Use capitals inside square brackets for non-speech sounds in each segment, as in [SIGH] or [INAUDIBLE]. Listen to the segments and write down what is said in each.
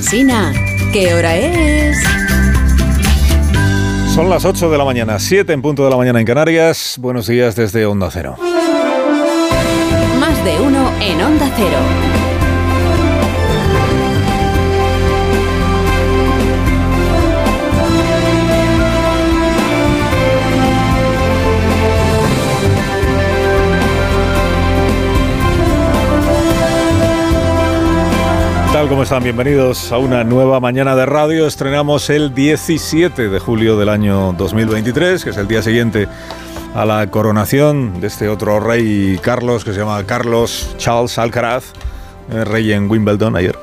Sina, ¿qué hora es? Son las 8 de la mañana, 7 en punto de la mañana en Canarias. Buenos días desde Onda Cero. Más de uno en Onda Cero. Tal? ¿Cómo están? Bienvenidos a una nueva mañana de radio. Estrenamos el 17 de julio del año 2023, que es el día siguiente a la coronación de este otro rey Carlos, que se llama Carlos Charles Alcaraz, eh, rey en Wimbledon ayer,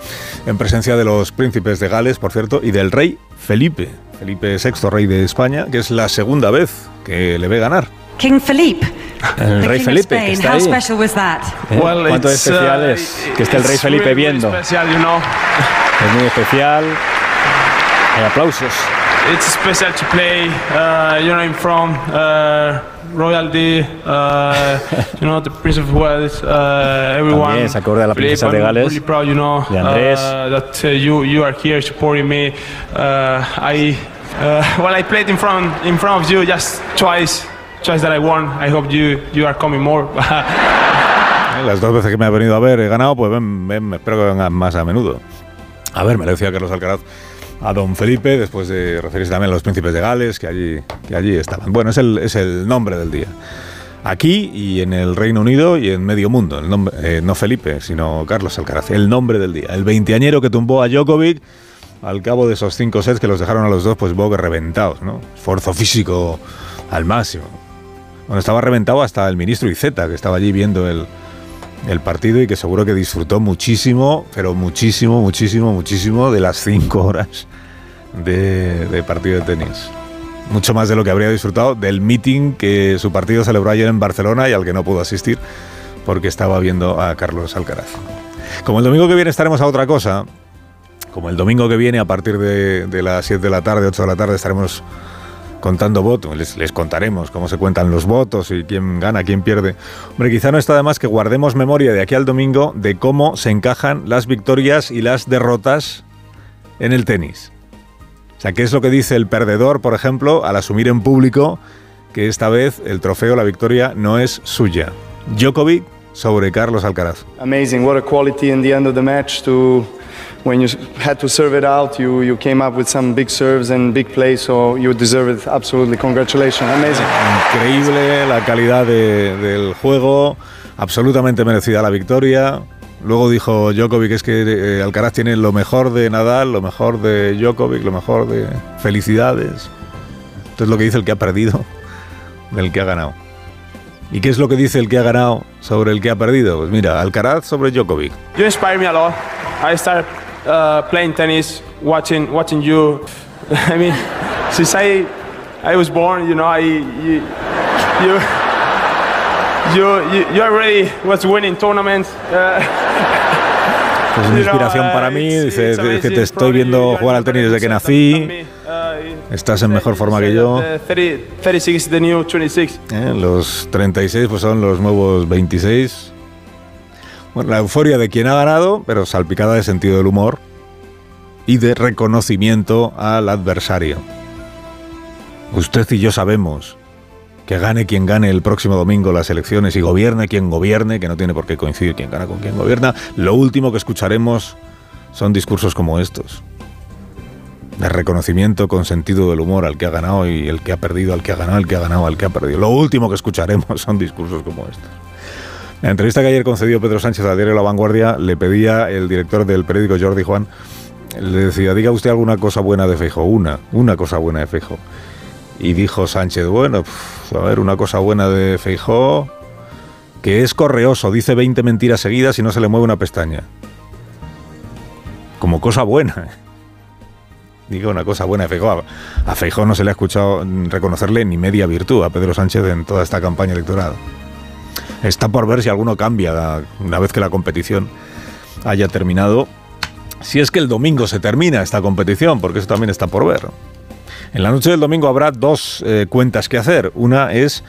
en presencia de los príncipes de Gales, por cierto, y del rey Felipe, Felipe VI, rey de España, que es la segunda vez que le ve ganar. King Felipe. El rey Felipe, que está How ahí. special was that? ¿Eh? ¿Cuánto especial es que esté el rey Felipe viendo? Special, you know. [LAUGHS] Es muy especial. Hay aplausos. It's special to play, uh, you know, in front uh, royalty, uh, [LAUGHS] you know, the Prince of Wales, uh, everyone. También se acuerda de la Philip, princesa de I'm Gales, really proud, you know, de Andrés. uh, that uh, you you are here supporting me. Uh, I uh, [LAUGHS] well, I played in front in front of you just twice, twice that I won. I hope you you are coming more. [LAUGHS] Eh, Las dos veces que me ha venido a ver he ganado, pues ven, ven, espero que vengan más a menudo. A ver, me lo decía Carlos Alcaraz a don Felipe, después de referirse también a los príncipes de Gales, que allí, que allí estaban. Bueno, es el, es el nombre del día. Aquí y en el Reino Unido y en medio mundo. El nombre, eh, no Felipe, sino Carlos Alcaraz. El nombre del día. El veinteañero que tumbó a Djokovic al cabo de esos cinco sets que los dejaron a los dos, pues que reventados, ¿no? Esfuerzo físico al máximo. Estaba reventado hasta el ministro Iceta, que estaba allí viendo el, el partido y que seguro que disfrutó muchísimo, pero muchísimo, muchísimo, muchísimo de las cinco horas de, de partido de tenis. Mucho más de lo que habría disfrutado del meeting que su partido celebró ayer en Barcelona y al que no pudo asistir porque estaba viendo a Carlos Alcaraz. Como el domingo que viene estaremos a otra cosa, como el domingo que viene a partir de, de las 7 de la tarde, 8 de la tarde estaremos contando votos, les, contaremos cómo se cuentan los votos y quién gana, quién pierde. Hombre, quizá no está de más que guardemos memoria de aquí al domingo de cómo se encajan las victorias y las derrotas en el tenis. O sea, ¿qué es lo que dice el perdedor, por ejemplo, al asumir en público que esta vez el trofeo, la victoria, no es suya? Djokovic sobre Carlos Alcaraz. Amazing, what a quality in the end of the match to when you had to serve it out, you, you came up with some big serves and big plays, so you deserve it absolutely. Congratulations, amazing. Increíble la calidad de- del juego, absolutamente merecida la victoria. Luego dijo Djokovic es que eh, Alcaraz tiene lo mejor de Nadal, lo mejor de Djokovic, lo mejor de felicidades. Esto es lo que dice el que ha perdido del que ha ganado. ¿Y qué es lo que dice el que ha ganado sobre el que ha perdido? Pues mira, Alcaraz sobre Djokovic. you inspire me a lot. I started uh, playing tennis, watching watching you. [LAUGHS] I mean, since I I was born, you know, I you you [LAUGHS] you, you, already was winning tournaments. Uh, Es una [LAUGHS] inspiración uh, para mí. it's- Dice "Es que te estoy viendo jugar al tenis desde que nací. Uh, Estás en mejor forma que yo. that, uh, 30 36 is the new 26. ¿eh? Los 36 pues son los nuevos 26. Bueno, la euforia de quien ha ganado, pero salpicada de sentido del humor y de reconocimiento al adversario. Usted y yo sabemos que gane quien gane el próximo domingo las elecciones y gobierne quien gobierne, que no tiene por qué coincidir quien gana con quien gobierna. Lo último que escucharemos son discursos como estos. De reconocimiento con sentido del humor al que ha ganado y el que ha perdido, al que ha ganado, el que ha ganado, al que ha perdido. Lo último que escucharemos [LAUGHS] son discursos como estos. La entrevista que ayer concedió Pedro Sánchez al diario La Vanguardia, le pedía el director del periódico Jordi Juan, le decía, diga usted alguna cosa buena de Feijóo, una, una cosa buena de Feijóo. Y dijo Sánchez, bueno, a ver, una cosa buena de Feijóo, que es correoso, dice 20 mentiras seguidas y no se le mueve una pestaña. Como cosa buena. Digo una cosa buena de Feijóo. A Feijóo no se le ha escuchado reconocerle ni media virtud a Pedro Sánchez en toda esta campaña electoral. Está por ver si alguno cambia una vez que la competición haya terminado. Si es que el domingo se termina esta competición, porque eso también está por ver. En la noche del domingo habrá dos eh, cuentas que hacer. Una es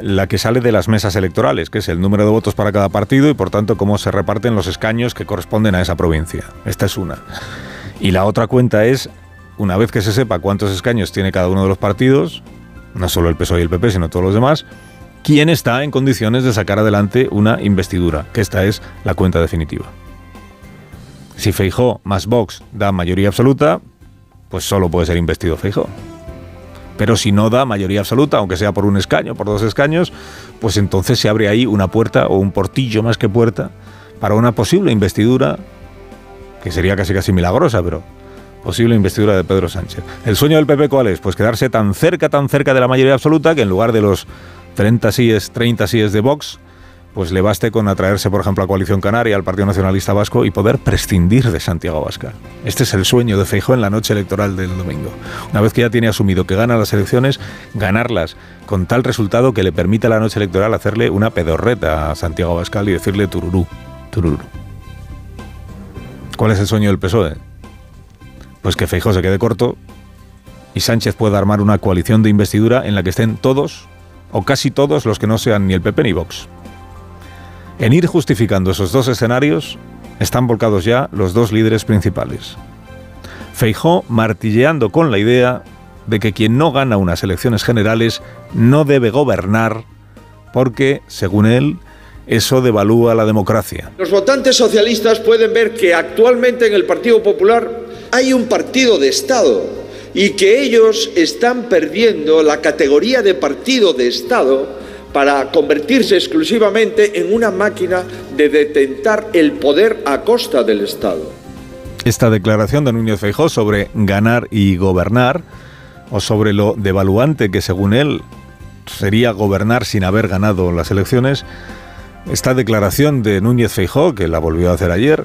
la que sale de las mesas electorales, que es el número de votos para cada partido y por tanto cómo se reparten los escaños que corresponden a esa provincia. Esta es una. Y la otra cuenta es, una vez que se sepa cuántos escaños tiene cada uno de los partidos, no solo el PSOE y el PP, sino todos los demás, quién está en condiciones de sacar adelante una investidura, que esta es la cuenta definitiva. Si Feijó más Vox da mayoría absoluta, pues solo puede ser investido Feijó. Pero si no da mayoría absoluta, aunque sea por un escaño, por dos escaños, pues entonces se abre ahí una puerta o un portillo más que puerta para una posible investidura, que sería casi casi milagrosa, pero posible investidura de Pedro Sánchez. ¿El sueño del PP cuál es? Pues quedarse tan cerca, tan cerca de la mayoría absoluta que en lugar de los 30 síes, 30 síes de Vox, pues le baste con atraerse, por ejemplo, a Coalición Canaria, al Partido Nacionalista Vasco y poder prescindir de Santiago Abascal. Este es el sueño de Feijóo en la noche electoral del domingo. Una vez que ya tiene asumido que gana las elecciones, ganarlas con tal resultado que le permita a la noche electoral hacerle una pedorreta a Santiago Abascal y decirle tururú, tururú. ¿Cuál es el sueño del PSOE? Pues que Feijóo se quede corto y Sánchez pueda armar una coalición de investidura en la que estén todos o casi todos los que no sean ni el PP ni Vox. En ir justificando esos dos escenarios están volcados ya los dos líderes principales. Feijó martilleando con la idea de que quien no gana unas elecciones generales no debe gobernar porque, según él, eso devalúa la democracia. Los votantes socialistas pueden ver que actualmente en el Partido Popular hay un partido de Estado y que ellos están perdiendo la categoría de partido de Estado para convertirse exclusivamente en una máquina de detentar el poder a costa del Estado. Esta declaración de Núñez Feijóo sobre ganar y gobernar, o sobre lo devaluante que según él sería gobernar sin haber ganado las elecciones, esta declaración de Núñez Feijóo, que la volvió a hacer ayer,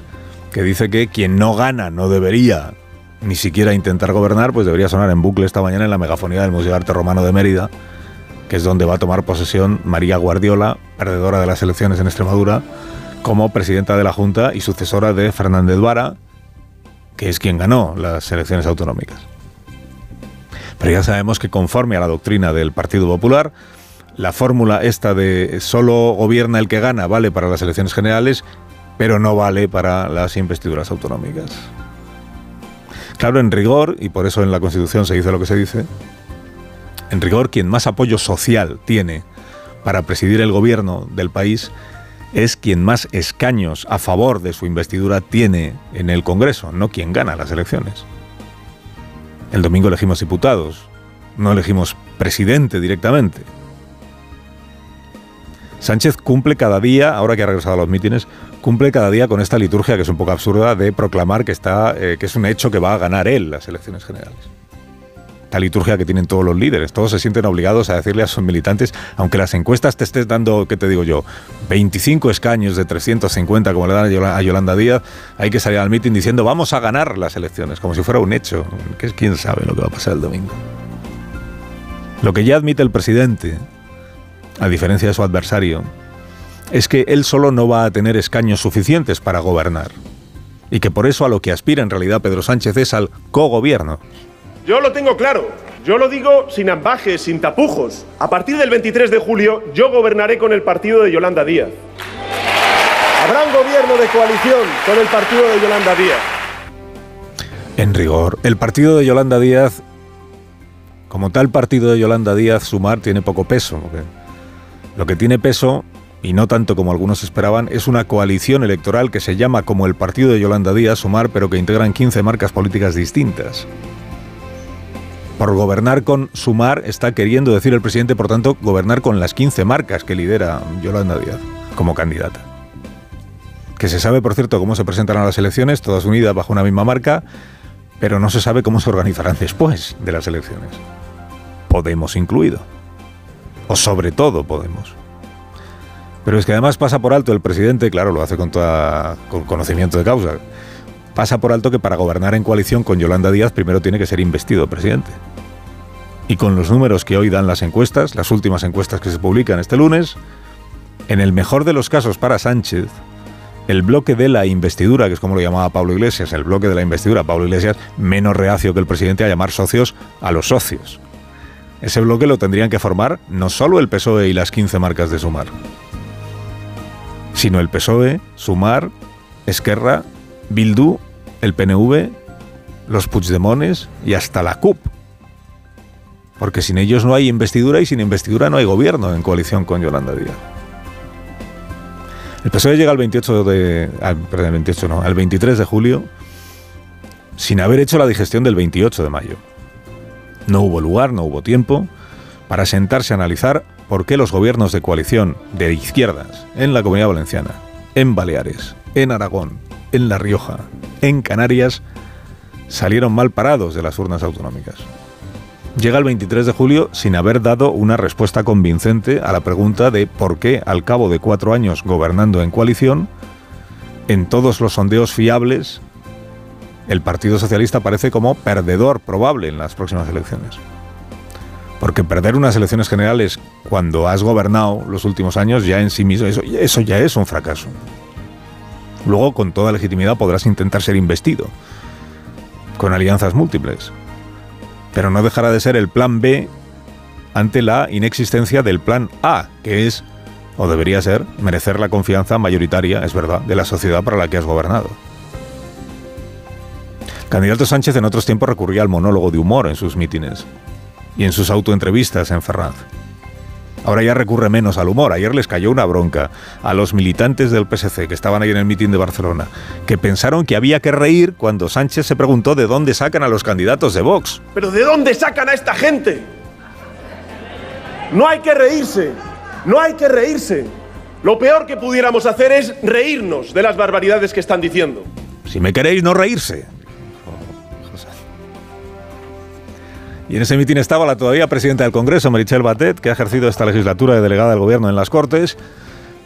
que dice que quien no gana no debería ni siquiera intentar gobernar, pues debería sonar en bucle esta mañana en la megafonía del Museo de Arte Romano de Mérida, que es donde va a tomar posesión María Guardiola, perdedora de las elecciones en Extremadura, como presidenta de la Junta y sucesora de Fernández Vara, que es quien ganó las elecciones autonómicas. Pero ya sabemos que conforme a la doctrina del Partido Popular, la fórmula esta de solo gobierna el que gana vale para las elecciones generales, pero no vale para las investiduras autonómicas. Claro, en rigor, y por eso en la Constitución se dice lo que se dice, en rigor, quien más apoyo social tiene para presidir el gobierno del país es quien más escaños a favor de su investidura tiene en el Congreso, no quien gana las elecciones. El domingo elegimos diputados, no elegimos presidente directamente. Sánchez cumple cada día, ahora que ha regresado a los mítines, cumple cada día con esta liturgia que es un poco absurda de proclamar que, está, eh, que es un hecho que va a ganar él las elecciones generales la liturgia que tienen todos los líderes. Todos se sienten obligados a decirle a sus militantes, aunque las encuestas te estés dando, ¿qué te digo yo? 25 escaños de 350 como le dan a Yolanda Díaz, hay que salir al mitin diciendo vamos a ganar las elecciones, como si fuera un hecho. que ¿Quién sabe lo que va a pasar el domingo? Lo que ya admite el presidente, a diferencia de su adversario, es que él solo no va a tener escaños suficientes para gobernar. Y que por eso a lo que aspira en realidad Pedro Sánchez es al cogobierno. Yo lo tengo claro. Yo lo digo sin ambajes, sin tapujos. A partir del 23 de julio yo gobernaré con el partido de Yolanda Díaz. Habrá un gobierno de coalición con el partido de Yolanda Díaz. En rigor, el partido de Yolanda Díaz, como tal partido de Yolanda Díaz, Sumar tiene poco peso. Lo que tiene peso, y no tanto como algunos esperaban, es una coalición electoral que se llama como el partido de Yolanda Díaz, Sumar, pero que integran 15 marcas políticas distintas. Por gobernar con sumar está queriendo decir el presidente, por tanto, gobernar con las 15 marcas que lidera Yolanda Díaz como candidata. Que se sabe, por cierto, cómo se presentarán las elecciones, todas unidas bajo una misma marca, pero no se sabe cómo se organizarán después de las elecciones. Podemos incluido. O sobre todo Podemos. Pero es que además pasa por alto el presidente, claro, lo hace con, toda, con conocimiento de causa, pasa por alto que para gobernar en coalición con Yolanda Díaz primero tiene que ser investido presidente. Y con los números que hoy dan las encuestas, las últimas encuestas que se publican este lunes, en el mejor de los casos para Sánchez, el bloque de la investidura, que es como lo llamaba Pablo Iglesias, el bloque de la investidura, Pablo Iglesias, menos reacio que el presidente a llamar socios a los socios. Ese bloque lo tendrían que formar no solo el PSOE y las 15 marcas de Sumar, sino el PSOE, Sumar, Esquerra, Bildu el PNV los Puigdemones y hasta la CUP. Porque sin ellos no hay investidura y sin investidura no hay gobierno en coalición con Yolanda Díaz. El PSOE llega al 28 de. al- perdón, el 28 no, al 23 de julio sin haber hecho la digestión del 28 de mayo. No hubo lugar, no hubo tiempo para sentarse a analizar por qué los gobiernos de coalición de izquierdas en la Comunidad Valenciana, en Baleares, en Aragón, en La Rioja, en Canarias, salieron mal parados de las urnas autonómicas. Llega el 23 de julio sin haber dado una respuesta convincente a la pregunta de por qué, al cabo de cuatro años gobernando en coalición, en todos los sondeos fiables, el Partido Socialista parece como perdedor probable en las próximas elecciones. Porque perder unas elecciones generales cuando has gobernado los últimos años ya en sí mismo, eso, eso ya es un fracaso. Luego, con toda legitimidad, podrás intentar ser investido, con alianzas múltiples. Pero no dejará de ser el plan B ante la inexistencia del plan A, que es, o debería ser, merecer la confianza mayoritaria, es verdad, de la sociedad para la que has gobernado. Candidato Sánchez en otros tiempos recurría al monólogo de humor en sus mítines y en sus autoentrevistas en Ferraz. Ahora ya recurre menos al humor. Ayer les cayó una bronca a los militantes del PSC que estaban ahí en el mitin de Barcelona, que pensaron que había que reír cuando Sánchez se preguntó de dónde sacan a los candidatos de Vox. ¿Pero de dónde sacan a esta gente? No hay que reírse, no hay que reírse. Lo peor que pudiéramos hacer es reírnos de las barbaridades que están diciendo. Si me queréis, no reírse. Y en ese mitin estaba la todavía presidenta del Congreso, Merichel Batet, que ha ejercido esta legislatura de delegada del Gobierno en las Cortes,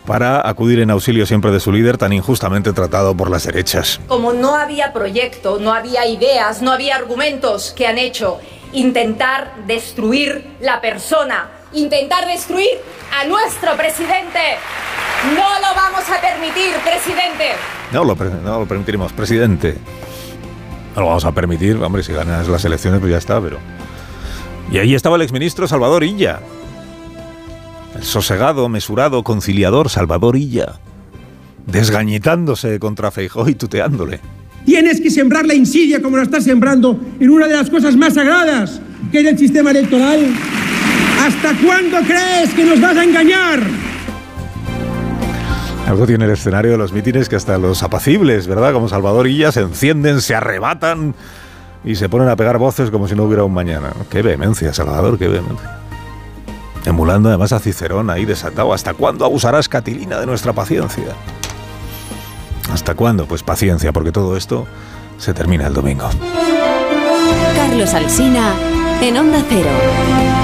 para acudir en auxilio siempre de su líder tan injustamente tratado por las derechas. Como no había proyecto, no había ideas, no había argumentos que han hecho intentar destruir la persona, intentar destruir a nuestro presidente. No lo vamos a permitir, presidente. No lo, no lo permitiremos, presidente. No lo vamos a permitir, hombre, si ganas las elecciones, pues ya está, pero. Y ahí estaba el exministro Salvador Illa. El sosegado, mesurado, conciliador Salvador Illa. Desgañitándose contra Feijó y tuteándole. Tienes que sembrar la insidia como la estás sembrando en una de las cosas más sagradas, que es el sistema electoral. ¿Hasta cuándo crees que nos vas a engañar? Algo tiene el escenario de los mítines que hasta los apacibles, ¿verdad? Como Salvador Illa se encienden, se arrebatan y se ponen a pegar voces como si no hubiera un mañana. Qué vehemencia, Salvador, qué vehemencia. Emulando además a Cicerón ahí desatado. ¿Hasta cuándo abusarás, Catilina, de nuestra paciencia? ¿Hasta cuándo? Pues paciencia, porque todo esto se termina el domingo. Carlos Alsina en Onda Cero.